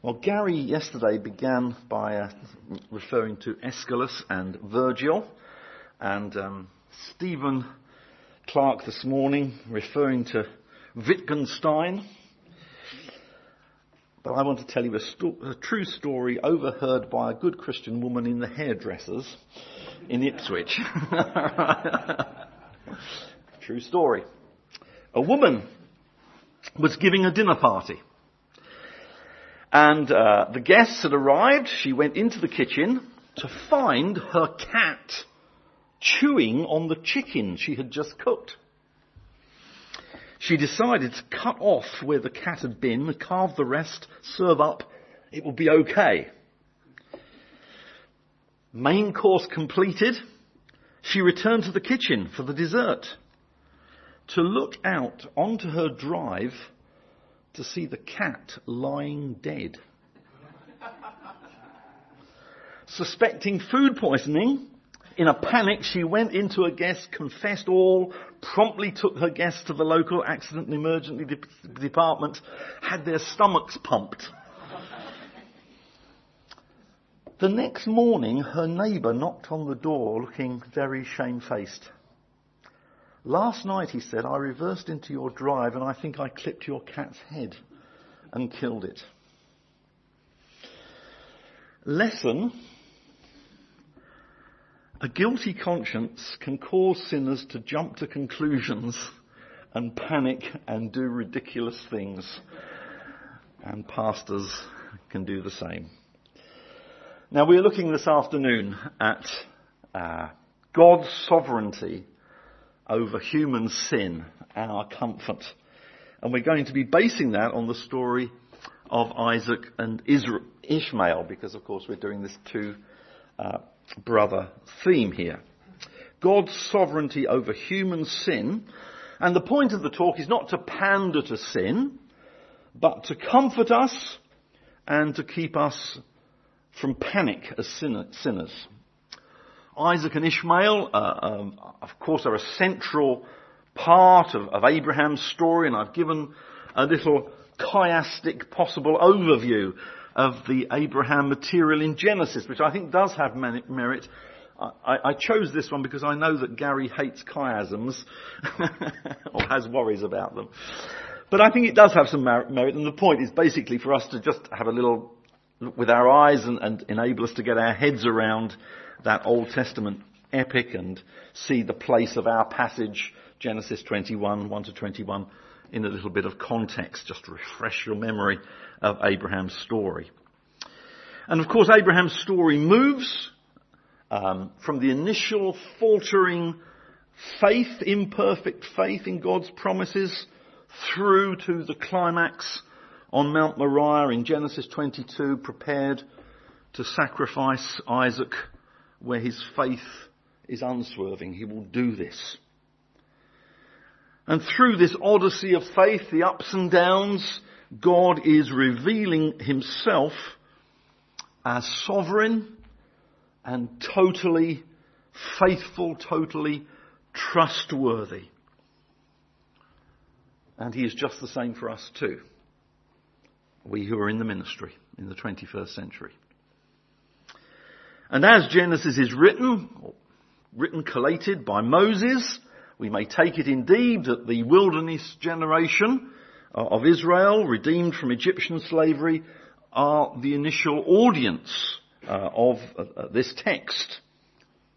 Well, Gary yesterday began by uh, referring to Aeschylus and Virgil, and um, Stephen Clark this morning referring to Wittgenstein. But I want to tell you a, sto- a true story overheard by a good Christian woman in the hairdressers in Ipswich. true story. A woman was giving a dinner party and uh, the guests had arrived. She went into the kitchen to find her cat chewing on the chicken she had just cooked. She decided to cut off where the cat had been, carve the rest, serve up. It will be okay. Main course completed. She returned to the kitchen for the dessert. To look out onto her drive to see the cat lying dead. Suspecting food poisoning, in a panic, she went into a guest, confessed all, promptly took her guest to the local accident and emergency de- department, had their stomachs pumped. The next morning, her neighbour knocked on the door looking very shamefaced. Last night, he said, I reversed into your drive and I think I clipped your cat's head and killed it. Lesson a guilty conscience can cause sinners to jump to conclusions and panic and do ridiculous things. And pastors can do the same. Now we're looking this afternoon at uh, God's sovereignty over human sin, and our comfort. And we're going to be basing that on the story of Isaac and Israel, Ishmael, because of course we're doing this two uh, brother theme here. God's sovereignty over human sin. And the point of the talk is not to pander to sin, but to comfort us and to keep us from panic as sinners. Isaac and Ishmael, uh, um, of course, are a central part of, of, Abraham's story, and I've given a little chiastic possible overview of the Abraham material in Genesis, which I think does have merit. I, I chose this one because I know that Gary hates chiasms, or has worries about them. But I think it does have some merit, and the point is basically for us to just have a little look with our eyes and, and enable us to get our heads around that Old Testament epic and see the place of our passage, Genesis 21, 1 to 21, in a little bit of context, just to refresh your memory of Abraham's story. And of course, Abraham's story moves um, from the initial faltering faith, imperfect faith in God's promises, through to the climax on Mount Moriah in Genesis 22, prepared to sacrifice Isaac where his faith is unswerving. He will do this. And through this odyssey of faith, the ups and downs, God is revealing himself as sovereign and totally faithful, totally trustworthy. And he is just the same for us too. We who are in the ministry in the 21st century. And as Genesis is written, written, collated by Moses, we may take it indeed that the wilderness generation of Israel, redeemed from Egyptian slavery, are the initial audience uh, of uh, this text.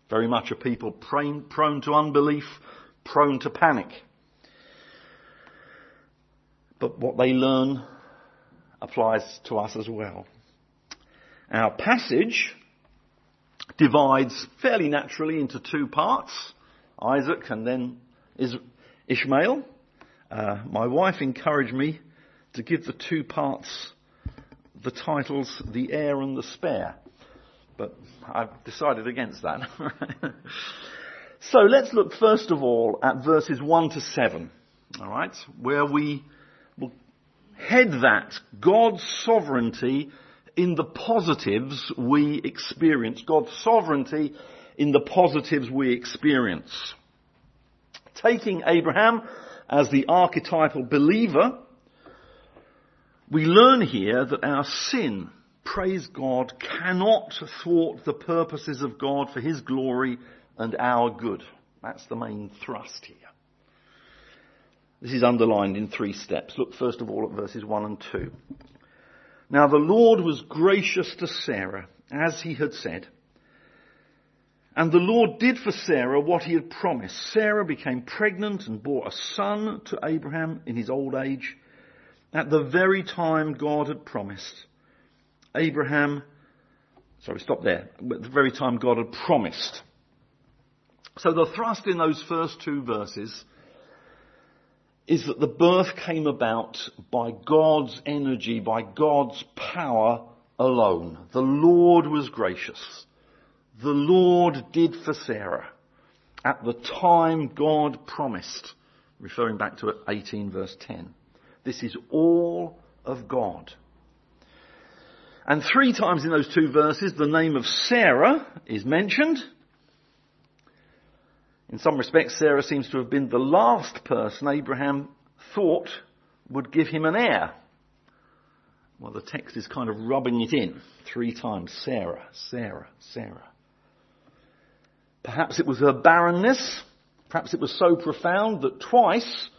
Very much a people prone to unbelief, prone to panic. But what they learn applies to us as well. Our passage divides fairly naturally into two parts, Isaac and then Ishmael. Uh, my wife encouraged me to give the two parts the titles The Heir and the Spare, but I've decided against that. so let's look first of all at verses 1 to 7, alright, where we will head that God's sovereignty in the positives we experience. God's sovereignty in the positives we experience. Taking Abraham as the archetypal believer, We learn here that our sin, praise God, cannot thwart the purposes of God for His glory and our good. That's the main thrust here. This is underlined in three steps. Look first of all at verses 1 and 2. Now the Lord was gracious to Sarah, as he had said. And the Lord did for Sarah what he had promised. Sarah became pregnant and bore a son to Abraham in his old age at the very time God had promised. Abraham, sorry, stop there, at the very time God had promised. So the thrust in those first two verses is that the birth came about by God's energy, by God's power alone. The Lord was gracious. The Lord did for Sarah at the time God promised, referring back to 18 verse 10. This is all of God. And three times in those two verses, the name of Sarah is mentioned. In some respects, Sarah seems to have been the last person Abraham thought would give him an heir. Well, the text is kind of rubbing it in three times. Sarah, Sarah, Sarah. Perhaps it was her barrenness. Perhaps it was so profound that twice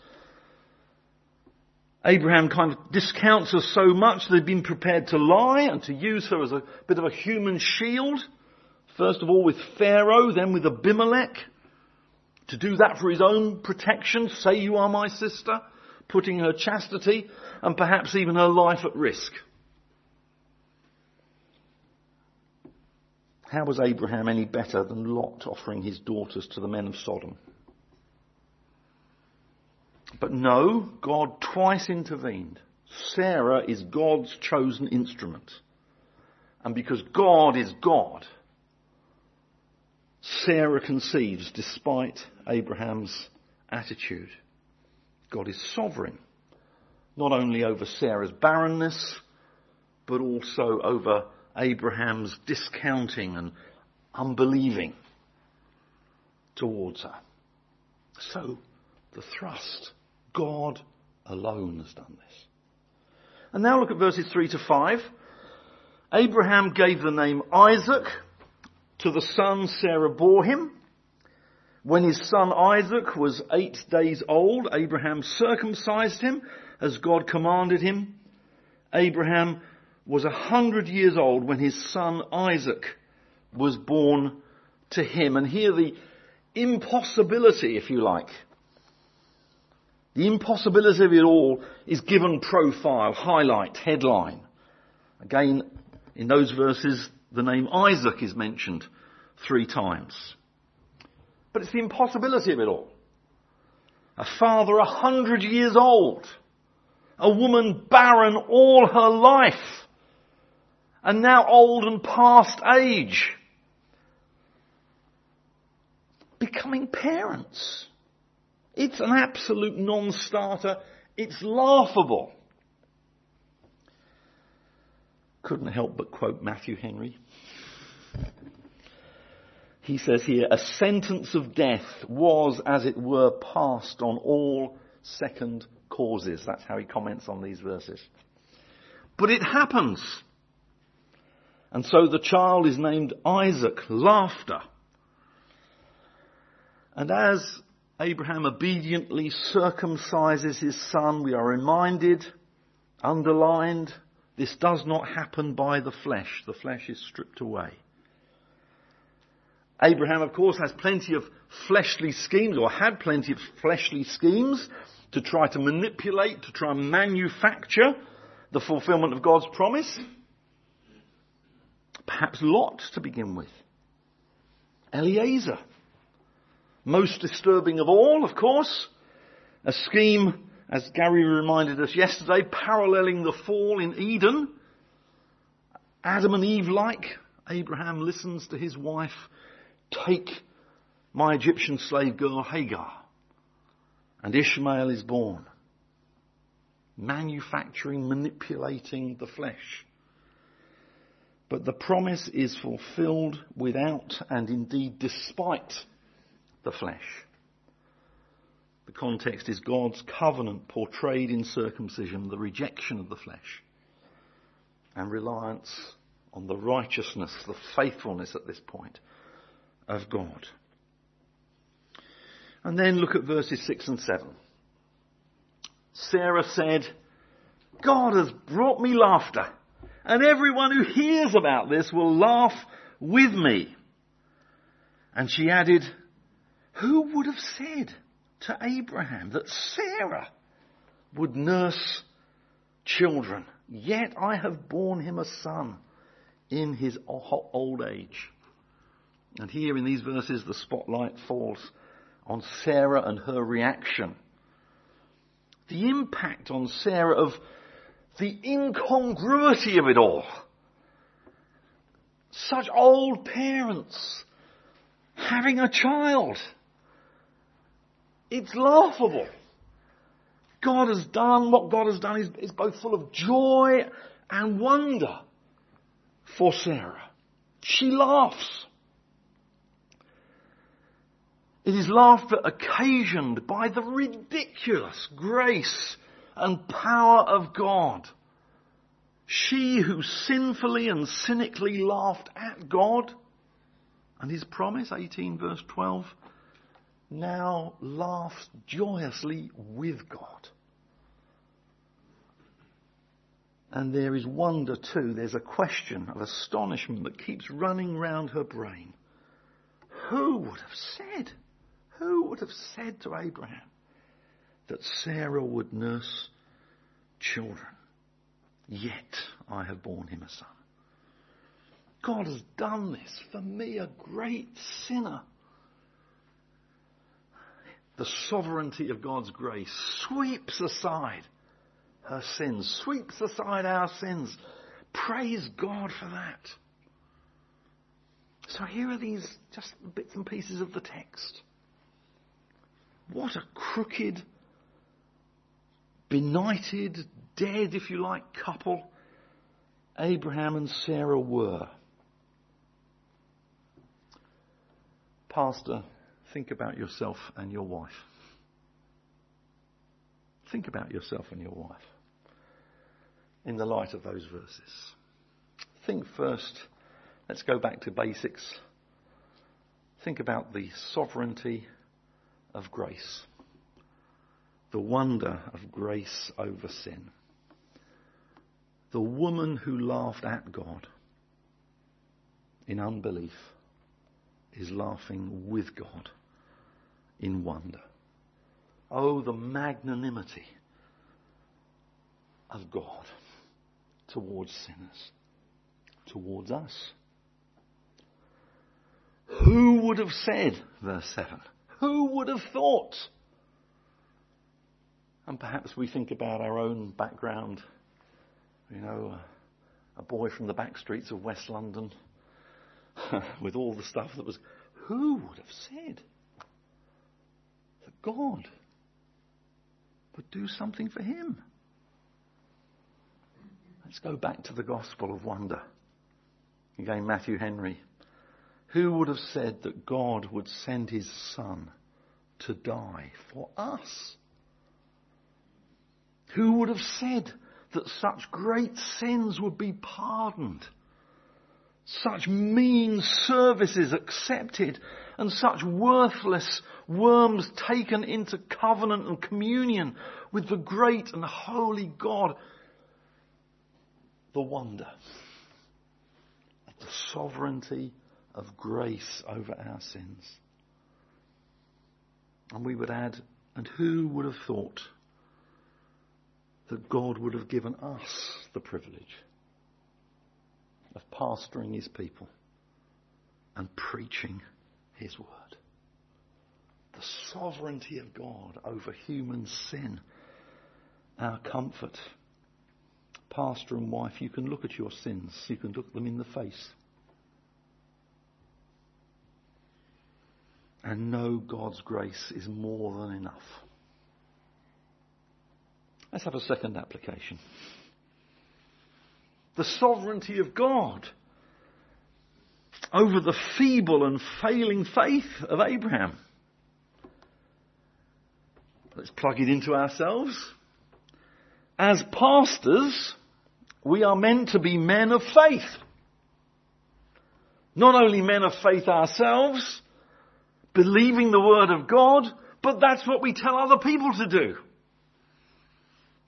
Abraham kind of discounts her so much that he'd been prepared to lie and to use her as a bit of a human shield. First of all with Pharaoh, then with Abimelech to do that for his own protection, say you are my sister, putting her chastity and perhaps even her life at risk. How was Abraham any better than Lot offering his daughters to the men of Sodom? But no, God twice intervened. Sarah is God's chosen instrument. And because God is God, Sarah conceives despite Abraham's attitude. God is sovereign, not only over Sarah's barrenness, but also over Abraham's discounting and unbelieving towards her. So, the thrust. God alone has done this. And now look at verses 3 to 5. Abraham gave the name Isaac to the son Sarah bore him. When his son Isaac was eight days old, Abraham circumcised him as God commanded him. Abraham was a hundred years old when his son Isaac was born to him. And here the impossibility, if you like, the impossibility of it all is given profile, highlight, headline. Again, in those verses, the name Isaac is mentioned three times. But it's the impossibility of it all. A father a hundred years old. A woman barren all her life. And now old and past age. Becoming parents. It's an absolute non-starter. It's laughable couldn't help but quote Matthew Henry. He says here, a sentence of death was, as it were, passed on all second causes. That's how he comments on these verses. But it happens. And so the child is named Isaac, laughter. And as Abraham obediently circumcises his son, we are reminded, underlined, this does not happen by the flesh. The flesh is stripped away. Abraham, of course, has plenty of fleshly schemes, or had plenty of fleshly schemes to try to manipulate, to try and manufacture the fulfillment of God's promise. Perhaps Lot to begin with. Eliezer. Most disturbing of all, of course, a scheme as Gary reminded us yesterday, paralleling the fall in Eden. Adam and Eve like, Abraham listens to his wife, take my Egyptian slave girl Hagar. And Ishmael is born. Manufacturing, manipulating the flesh. But the promise is fulfilled without and indeed despite the flesh. The context is God's covenant portrayed in circumcision, the rejection of the flesh, and reliance on the righteousness, the faithfulness at this point of God. And then look at verses 6 and 7. Sarah said, God has brought me laughter, and everyone who hears about this will laugh with me. And she added, Who would have said to Abraham that Sarah would nurse children? Yet I have borne him a son in his old age. And here in these verses, the spotlight falls on Sarah and her reaction. The impact on Sarah of the incongruity of it all. Such old parents having a child. It's laughable. God has done what God has done is, is both full of joy and wonder for Sarah. She laughs. It is laughter occasioned by the ridiculous grace and power of God. She who sinfully and cynically laughed at God and his promise, 18 verse 12, now laughs joyously with God. And there is wonder too. There's a question of astonishment that keeps running round her brain. Who would have said? Who would have said to Abraham that Sarah would nurse children? Yet I have borne him a son. God has done this for me, a great sinner. The sovereignty of God's grace sweeps aside her sins, sweeps aside our sins. Praise God for that. So here are these just bits and pieces of the text. What a crooked, benighted, dead, if you like, couple Abraham and Sarah were. Pastor, think about yourself and your wife. Think about yourself and your wife in the light of those verses. Think first, let's go back to basics. Think about the sovereignty of grace, the wonder of grace over sin. The woman who laughed at God in unbelief is laughing with God in wonder. Oh, the magnanimity of God towards sinners, towards us. Who would have said, verse 7, who would have thought? And perhaps we think about our own background. You know, a boy from the back streets of West London with all the stuff that was. Who would have said that God would do something for him? Let's go back to the Gospel of Wonder. Again, Matthew Henry. Who would have said that God would send his son to die for us? Who would have said that such great sins would be pardoned? Such mean services accepted and such worthless worms taken into covenant and communion with the great and holy God. The wonder of the sovereignty of grace over our sins. And we would add, and who would have thought that God would have given us the privilege of pastoring his people and preaching his word? The sovereignty of God over human sin, our comfort. Pastor and wife, you can look at your sins, you can look them in the face and know God's grace is more than enough. Let's have a second application. The sovereignty of God over the feeble and failing faith of Abraham. Let's plug it into ourselves. As pastors, we are meant to be men of faith. Not only men of faith ourselves, believing the Word of God, but that's what we tell other people to do.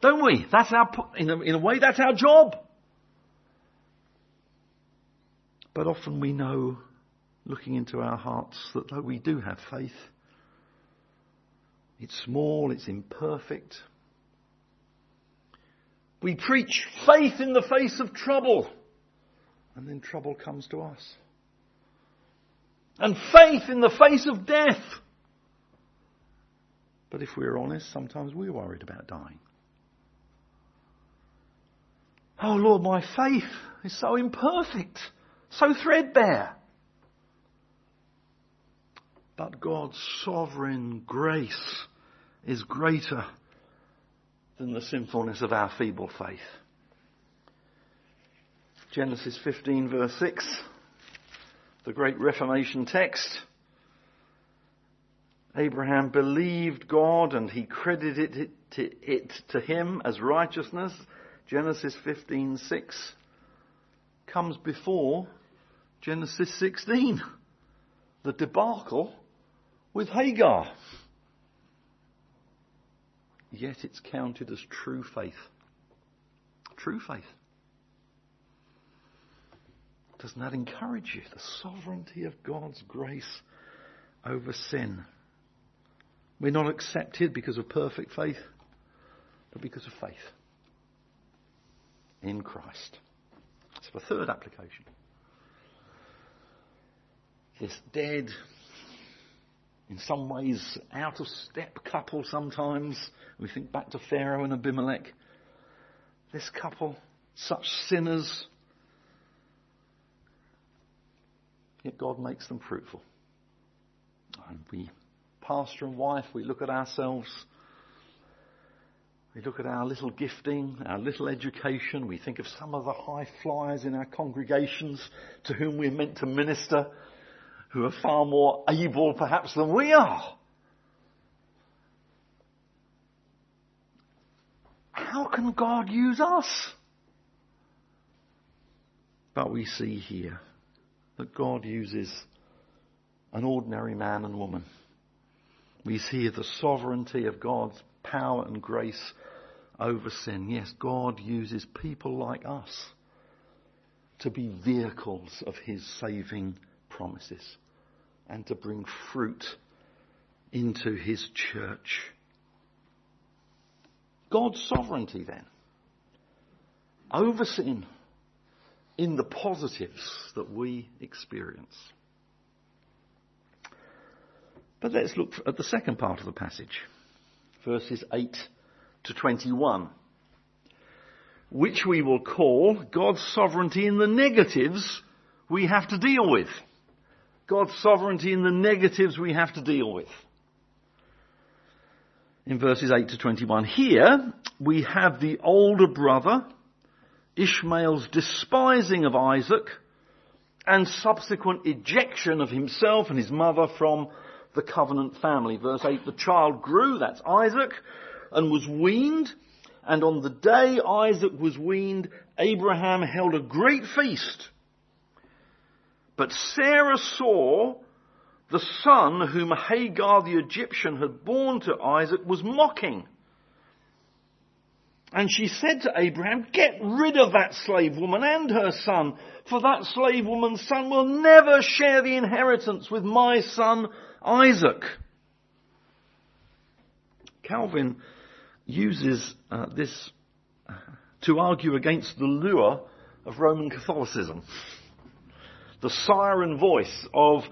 Don't we? That's our, in a, in a way, that's our job. But often we know, looking into our hearts, that though we do have faith, it's small, it's imperfect. We preach faith in the face of trouble, and then trouble comes to us. And faith in the face of death. But if we're honest, sometimes we're worried about dying. Oh Lord, my faith is so imperfect so threadbare. But God's sovereign grace is greater than the sinfulness of our feeble faith. Genesis 15 verse 6, the great Reformation text. Abraham believed God and he credited it to, it to him as righteousness. Genesis 15:6 comes before Genesis 16. The debacle with Hagar. Yet it's counted as true faith. True faith. Doesn't that encourage you? The sovereignty of God's grace over sin. We're not accepted because of perfect faith, but because of faith in Christ. It's the third application this dead, in some ways out of step couple sometimes. We think back to Pharaoh and Abimelech. This couple, such sinners, yet God makes them fruitful. And we, pastor and wife, we look at ourselves. We look at our little gifting, our little education. We think of some of the high flyers in our congregations to whom we're meant to minister who are far more able perhaps than we are. How can God use us? But we see here that God uses an ordinary man and woman. We see the sovereignty of God's power and grace over sin. Yes, God uses people like us to be vehicles of His saving promises and to bring fruit into his church. God's sovereignty then over sin in the positives that we experience. But let's look at the second part of the passage, verses 8 to 21, which we will call God's sovereignty in the negatives we have to deal with. God's sovereignty in the negatives we have to deal with. In verses 8 to 21. Here, we have the older brother, Ishmael's despising of Isaac, and subsequent ejection of himself and his mother from the covenant family. Verse 8, the child grew, that's Isaac, and was weaned, and on the day Isaac was weaned, Abraham held a great feast but Sarah saw the son whom Hagar the Egyptian had borne to Isaac was mocking. And she said to Abraham, get rid of that slave woman and her son, for that slave woman's son will never share the inheritance with my son Isaac. Calvin uses uh, this to argue against the lure of Roman Catholicism the siren voice of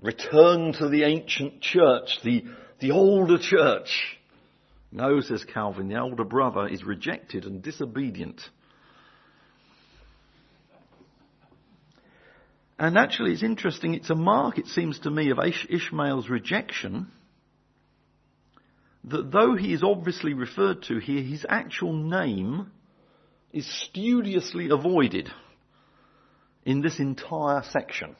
return to the ancient church, the, the older church. No, says Calvin, the older brother is rejected and disobedient. And actually, it's interesting, it's a mark, it seems to me, of Ishmael's rejection that though he is obviously referred to here, his actual name is studiously avoided in this entire section.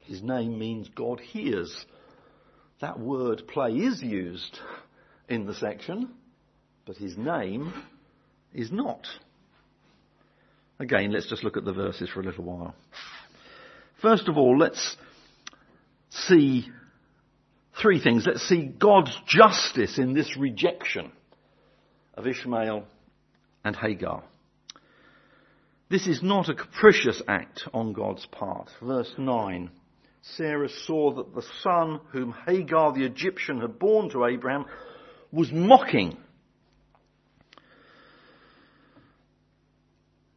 His name means God hears that word play is used in the section, but his name is not. Again, let's just look at the verses for a little while. First of all, let's see three things. Let's see God's justice in this rejection of Ishmael and Hagar. This is not a capricious act on God's part. Verse 9. Sarah saw that the son whom Hagar the Egyptian had borne to Abraham was mocking.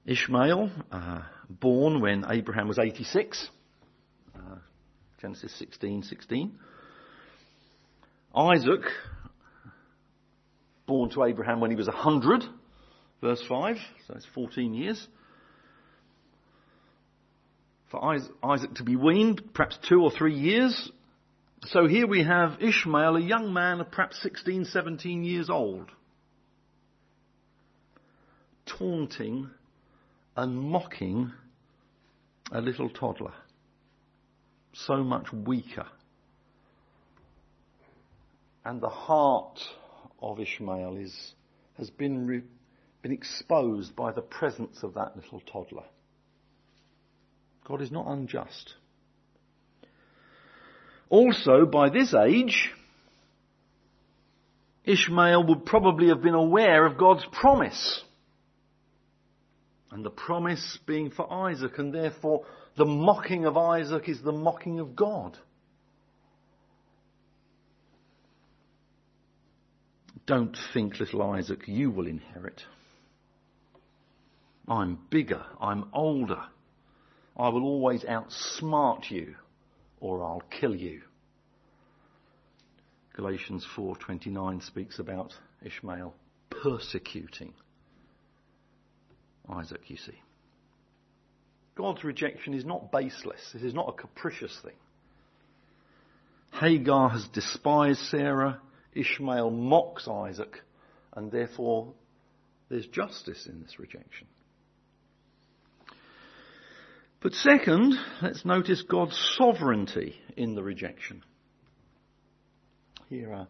Ishmael, uh, born when Abraham was 86, uh, Genesis 16, 16. Isaac, born to Abraham when he was 100, verse 5, so it's 14 years for Isaac to be weaned, perhaps two or three years. So here we have Ishmael, a young man of perhaps 16, 17 years old, taunting and mocking a little toddler, so much weaker. And the heart of Ishmael is, has been, re, been exposed by the presence of that little toddler. God is not unjust. Also, by this age, Ishmael would probably have been aware of God's promise. And the promise being for Isaac, and therefore the mocking of Isaac is the mocking of God. Don't think, little Isaac, you will inherit. I'm bigger, I'm older, I will always outsmart you or I'll kill you. Galatians 4:29 speaks about Ishmael persecuting Isaac, you see. God's rejection is not baseless. This is not a capricious thing. Hagar has despised Sarah. Ishmael mocks Isaac. And therefore, there's justice in this rejection. But second, let's notice God's sovereignty in the rejection. Here, uh,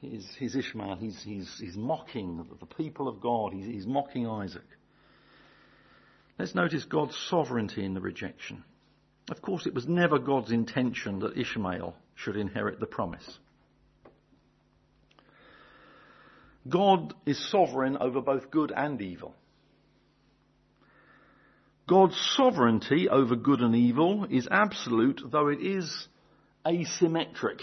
he's, he's, Ishmael. He's, he's, he's mocking the people of God. He's, he's mocking Isaac. Let's notice God's sovereignty in the rejection. Of course, it was never God's intention that Ishmael should inherit the promise. God is sovereign over both good and evil. God's sovereignty over good and evil is absolute, though it is asymmetric.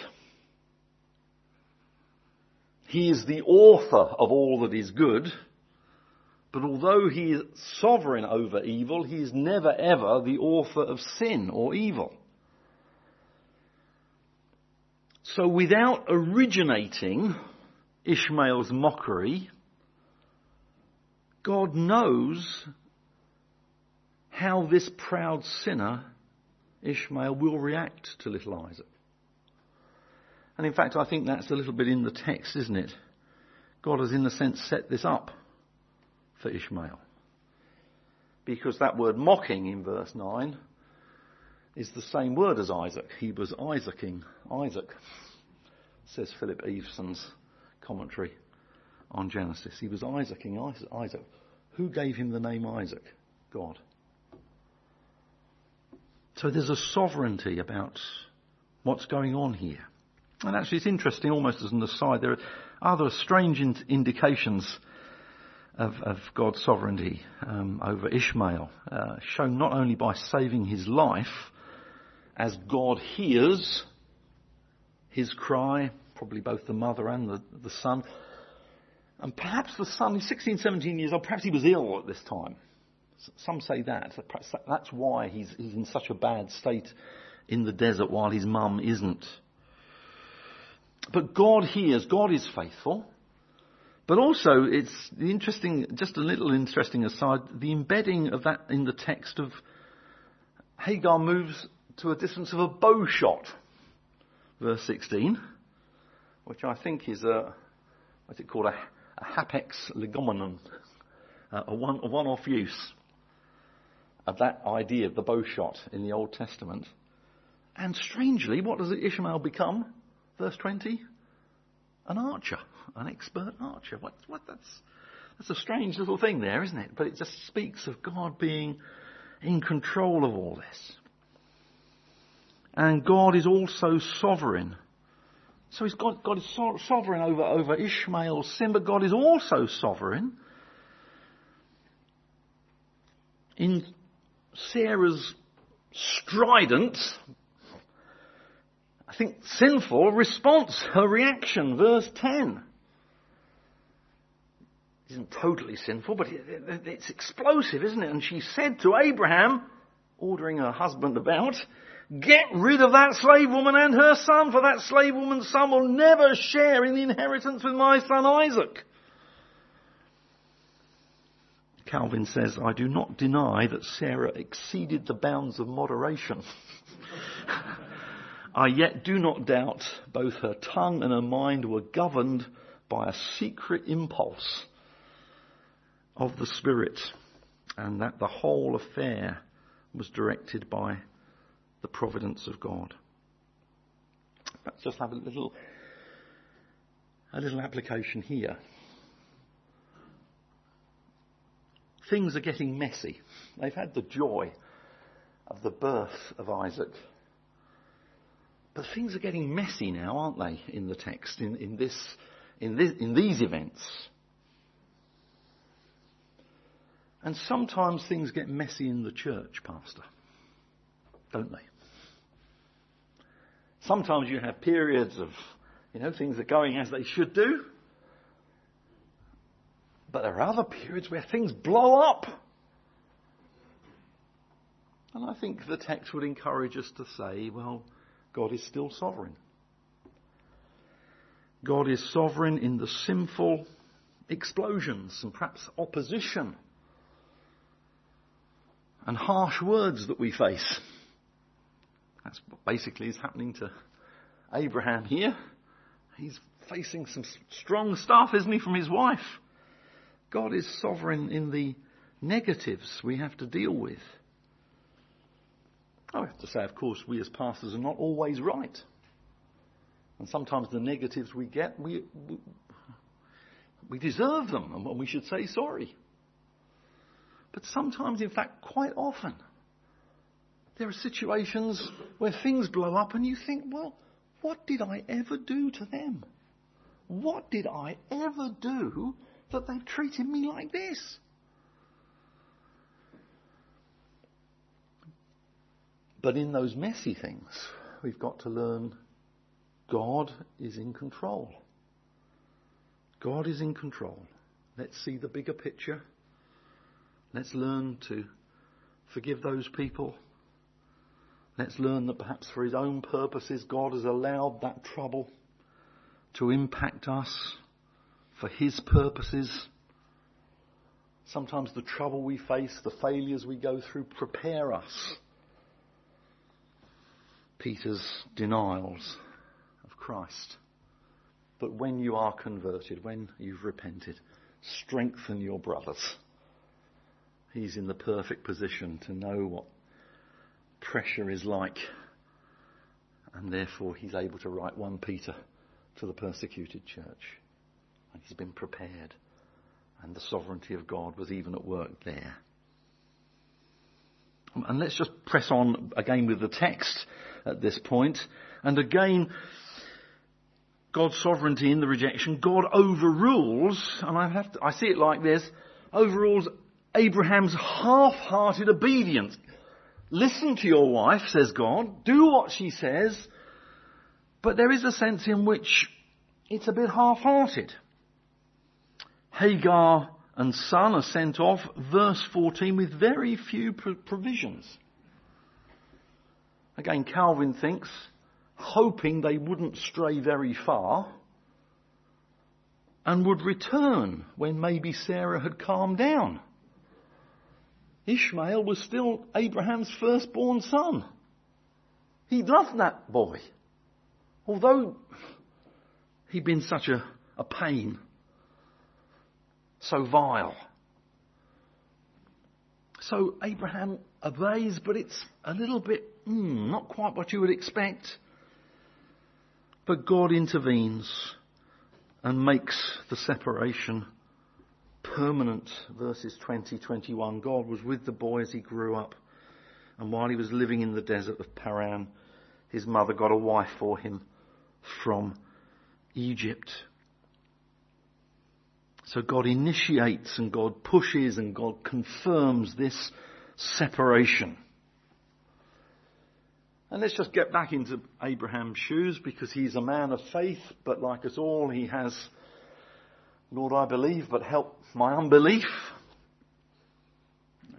He is the author of all that is good, but although he is sovereign over evil, he is never ever the author of sin or evil. So without originating Ishmael's mockery, God knows how this proud sinner, Ishmael, will react to little Isaac. And in fact, I think that's a little bit in the text, isn't it? God has, in a sense, set this up for Ishmael. Because that word mocking in verse 9 is the same word as Isaac. He was Isaacing Isaac, says Philip Eveson's commentary on Genesis. He was Isaacing Isaac. Who gave him the name Isaac? God. So there's a sovereignty about what's going on here. And actually it's interesting, almost as an aside, there are other strange in- indications of, of, God's sovereignty um, over Ishmael, uh, shown not only by saving his life, as God hears his cry, probably both the mother and the, the son, and perhaps the son, he's 16, 17 years old, perhaps he was ill at this time. Some say that. That's why he's, he's in such a bad state in the desert while his mum isn't. But God hears, God is faithful. But also, it's interesting, just a little interesting aside, the embedding of that in the text of Hagar moves to a distance of a bow shot, verse 16, which I think is a, what's it called, a, a hapax legomenon, uh, a, one, a one-off use of that idea of the bow shot in the Old Testament. And strangely, what does Ishmael become? Verse 20? An archer, an expert archer. What, what, that's, that's a strange little thing there, isn't it? But it just speaks of God being in control of all this. And God is also sovereign. So he's God, God is so, sovereign over, over Ishmael's sin, but God is also sovereign in Sarah's strident, I think sinful response, her reaction, verse 10. It isn't totally sinful, but it's explosive, isn't it? And she said to Abraham, ordering her husband about, get rid of that slave woman and her son, for that slave woman's son will never share in the inheritance with my son Isaac. Calvin says, I do not deny that Sarah exceeded the bounds of moderation. I yet do not doubt both her tongue and her mind were governed by a secret impulse of the Spirit, and that the whole affair was directed by the providence of God. Let's just have a little, a little application here. Things are getting messy. They've had the joy of the birth of Isaac. But things are getting messy now, aren't they, in the text, in, in, this, in, this, in these events? And sometimes things get messy in the church, Pastor. Don't they? Sometimes you have periods of, you know, things are going as they should do. But there are other periods where things blow up. And I think the text would encourage us to say, well, God is still sovereign. God is sovereign in the sinful explosions and perhaps opposition and harsh words that we face. That's what basically is happening to Abraham here. He's facing some strong stuff, isn't he, from his wife. God is sovereign in the negatives we have to deal with. I have to say, of course, we as pastors are not always right. And sometimes the negatives we get, we, we deserve them and we should say sorry. But sometimes, in fact, quite often, there are situations where things blow up and you think, well, what did I ever do to them? What did I ever do that they've treated me like this. But in those messy things, we've got to learn God is in control. God is in control. Let's see the bigger picture. Let's learn to forgive those people. Let's learn that perhaps for His own purposes, God has allowed that trouble to impact us for His purposes. Sometimes the trouble we face, the failures we go through prepare us. Peter's denials of Christ. But when you are converted, when you've repented, strengthen your brothers. He's in the perfect position to know what pressure is like. And therefore he's able to write 1 Peter to the persecuted church he's been prepared. And the sovereignty of God was even at work there. And let's just press on again with the text at this point. And again, God's sovereignty in the rejection, God overrules, and I have to, I see it like this, overrules Abraham's half-hearted obedience. Listen to your wife, says God, do what she says, but there is a sense in which it's a bit half-hearted. Hagar and son are sent off, verse 14, with very few provisions. Again, Calvin thinks, hoping they wouldn't stray very far and would return when maybe Sarah had calmed down. Ishmael was still Abraham's firstborn son. He loved that boy. Although he'd been such a, a pain so vile. So Abraham obeys, but it's a little bit mm, not quite what you would expect. But God intervenes and makes the separation permanent. Verses 20, 21. God was with the boy as he grew up. And while he was living in the desert of Paran, his mother got a wife for him from Egypt. So God initiates and God pushes and God confirms this separation. And let's just get back into Abraham's shoes because he's a man of faith, but like us all, he has, Lord, I believe, but help my unbelief.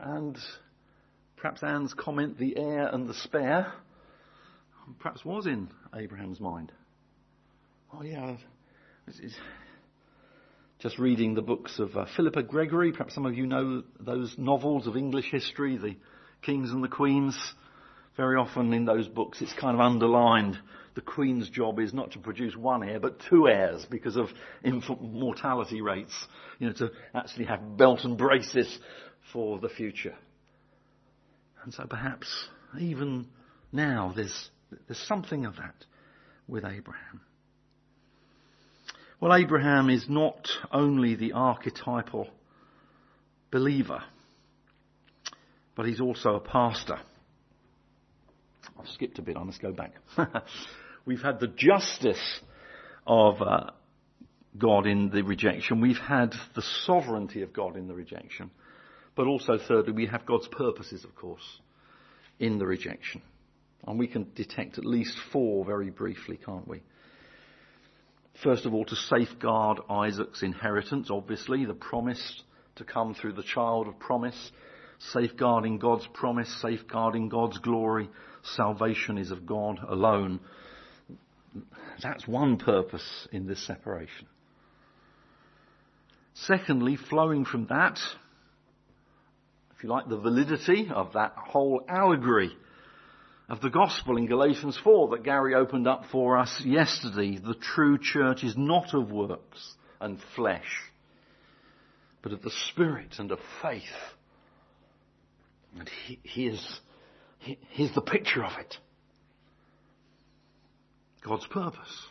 And perhaps Anne's comment, the heir and the spare, perhaps was in Abraham's mind. Oh yeah, just reading the books of uh, Philippa Gregory. Perhaps some of you know those novels of English history, the Kings and the Queens. Very often in those books it's kind of underlined the Queen's job is not to produce one heir, but two heirs because of infant mortality rates. You know, to actually have belt and braces for the future. And so perhaps even now there's, there's something of that with Abraham. Well, Abraham is not only the archetypal believer, but he's also a pastor. I've skipped a bit, I must go back. We've had the justice of uh, God in the rejection. We've had the sovereignty of God in the rejection. But also, thirdly, we have God's purposes, of course, in the rejection. And we can detect at least four very briefly, can't we? First of all, to safeguard Isaac's inheritance, obviously, the promise to come through the child of promise, safeguarding God's promise, safeguarding God's glory. Salvation is of God alone. That's one purpose in this separation. Secondly, flowing from that, if you like, the validity of that whole allegory of the gospel in Galatians 4 that Gary opened up for us yesterday. The true church is not of works and flesh, but of the Spirit and of faith. And he, here's, he, here's the picture of it. God's purpose,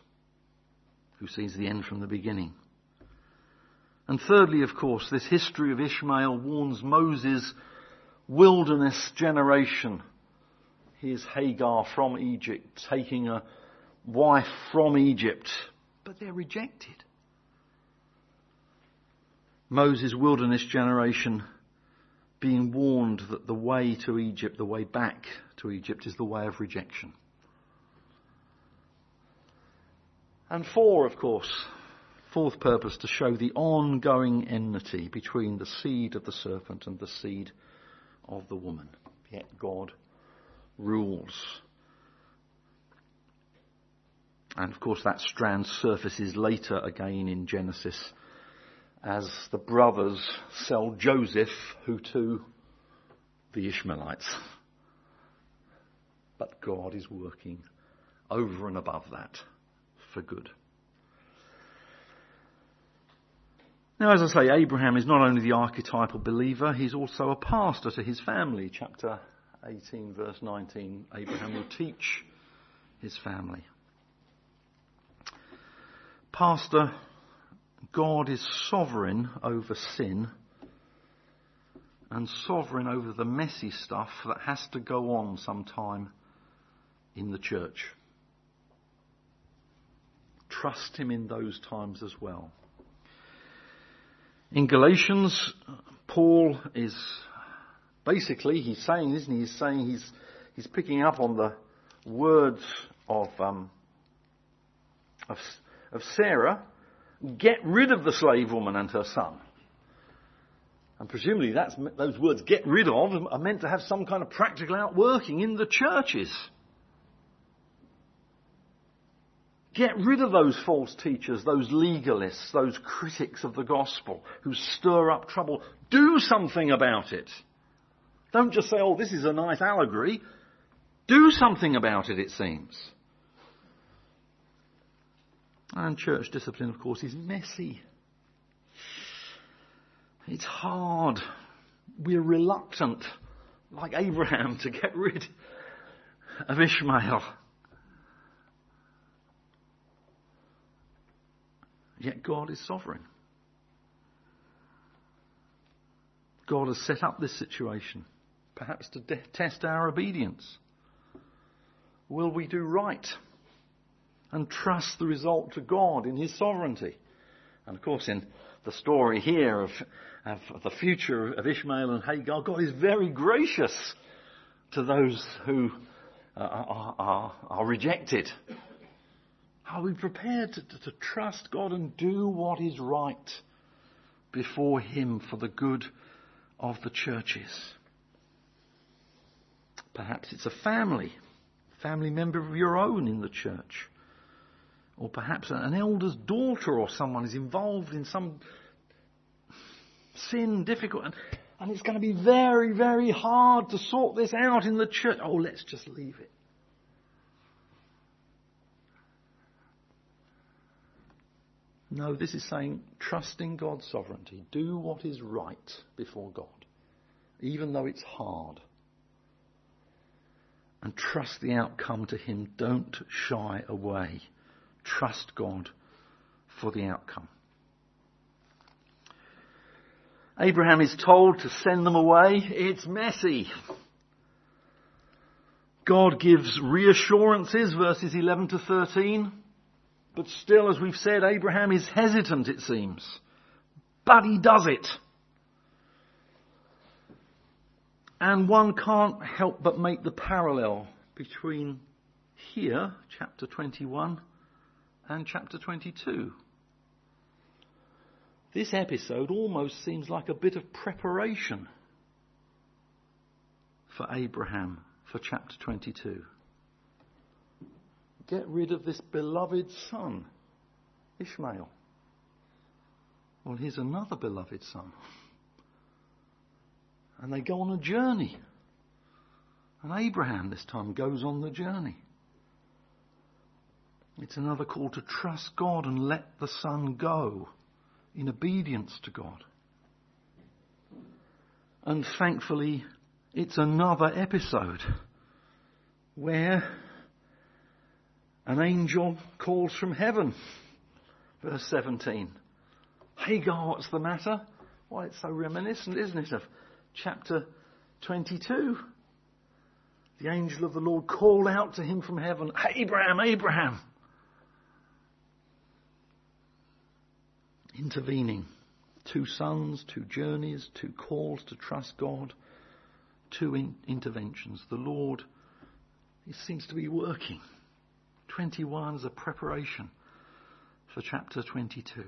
who sees the end from the beginning. And thirdly, of course, this history of Ishmael warns Moses' wilderness generation Here's Hagar from Egypt taking a wife from Egypt, but they're rejected. Moses' wilderness generation being warned that the way to Egypt, the way back to Egypt, is the way of rejection. And four, of course, fourth purpose to show the ongoing enmity between the seed of the serpent and the seed of the woman. Yet God rules. And of course, that strand surfaces later again in Genesis as the brothers sell Joseph, who to the Ishmaelites. But God is working over and above that for good. Now, as I say, Abraham is not only the archetypal believer, he's also a pastor to his family. Chapter 18, verse 19, Abraham will teach his family. Pastor, God is sovereign over sin and sovereign over the messy stuff that has to go on sometime in the church. Trust Him in those times as well. In Galatians, Paul is basically he's saying, isn't he? He's saying he's, he's picking up on the words of, um, of, of Sarah, get rid of the slave woman and her son. And presumably those words get rid of are meant to have some kind of practical outworking in the churches. Get rid of those false teachers, those legalists, those critics of the gospel who stir up trouble. Do something about it. Don't just say, oh, this is a nice allegory. Do something about it, it seems. And church discipline, of course, is messy. It's hard. We're reluctant, like Abraham, to get rid of Ishmael. Yet God is sovereign. God has set up this situation, perhaps to de- test our obedience. Will we do right and trust the result to God in His sovereignty? And of course, in the story here of, of the future of Ishmael and Hagar, God is very gracious to those who uh, are, are, are rejected. Are we prepared to, to trust God and do what is right before Him for the good of the churches? Perhaps it's a family, family member of your own in the church. Or perhaps an elder's daughter or someone is involved in some sin, difficult, and, and it's going to be very, very hard to sort this out in the church. Oh, let's just leave it. No, this is saying trust in God's sovereignty. Do what is right before God, even though it's hard. And trust the outcome to Him. Don't shy away. Trust God for the outcome. Abraham is told to send them away. It's messy. God gives reassurances, verses 11 to 13. But still, as we've said, Abraham is hesitant, it seems. But he does it. And one can't help but make the parallel between here, chapter 21, and chapter 22. This episode almost seems like a bit of preparation for Abraham for chapter 22. Get rid of this beloved son, Ishmael. Well, here's another beloved son. And they go on a journey. And Abraham this time goes on the journey. It's another call to trust God and let the son go in obedience to God. And thankfully, it's another episode where an angel calls from heaven. Verse 17. Hagar, what's the matter? Why, it's so reminiscent, isn't it, of chapter 22. The angel of the Lord called out to him from heaven, Abraham, Abraham. intervening. Two sons, two journeys, two calls to trust God, two in- interventions. The Lord, He seems to be working. 21 is a preparation for chapter 22.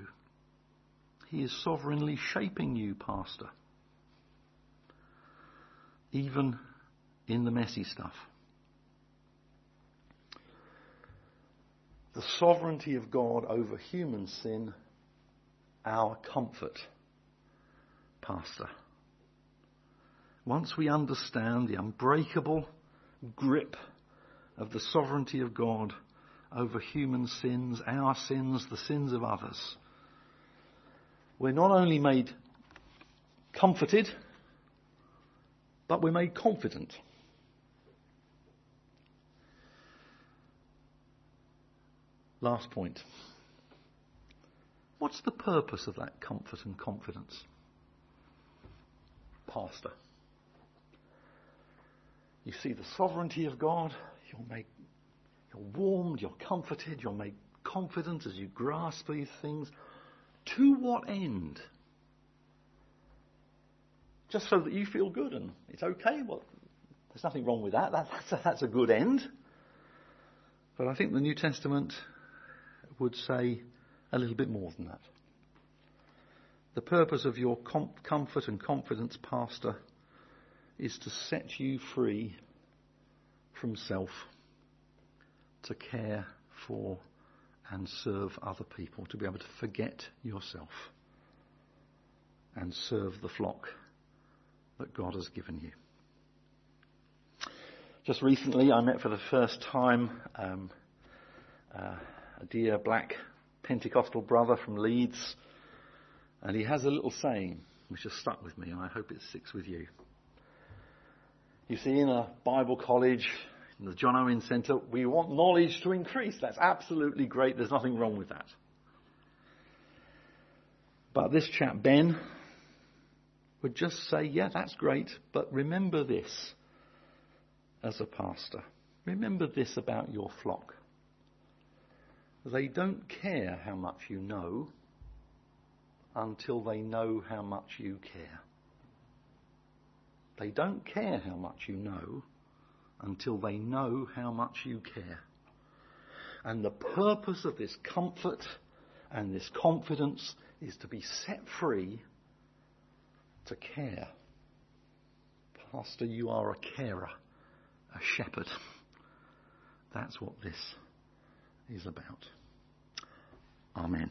He is sovereignly shaping you, Pastor, even in the messy stuff. The sovereignty of God over human sin our comfort, Pastor. Once we understand the unbreakable grip of the sovereignty of God over human sins, our sins, the sins of others, we're not only made comforted, but we're made confident. Last point. What's the purpose of that comfort and confidence? Pastor. You see the sovereignty of God, you're made, you're warmed, you're comforted, you're made confident as you grasp these things. To what end? Just so that you feel good and it's okay? Well, there's nothing wrong with that. That's a, that's a good end. But I think the New Testament would say a little bit more than that. The purpose of your com- comfort and confidence, Pastor, is to set you free from self, to care for and serve other people, to be able to forget yourself and serve the flock that God has given you. Just recently, I met for the first time um, uh, a dear black Pentecostal brother from Leeds, and he has a little saying which has stuck with me, and I hope it sticks with you. You see, in a Bible college, in the John Owen Centre, we want knowledge to increase. That's absolutely great. There's nothing wrong with that. But this chap, Ben, would just say, yeah, that's great, but remember this as a pastor. Remember this about your flock. They don't care how much you know until they know how much you care. They don't care how much you know until they know how much you care. And the purpose of this comfort and this confidence is to be set free to care. Pastor, you are a carer, a shepherd. That's what this is about. Amen.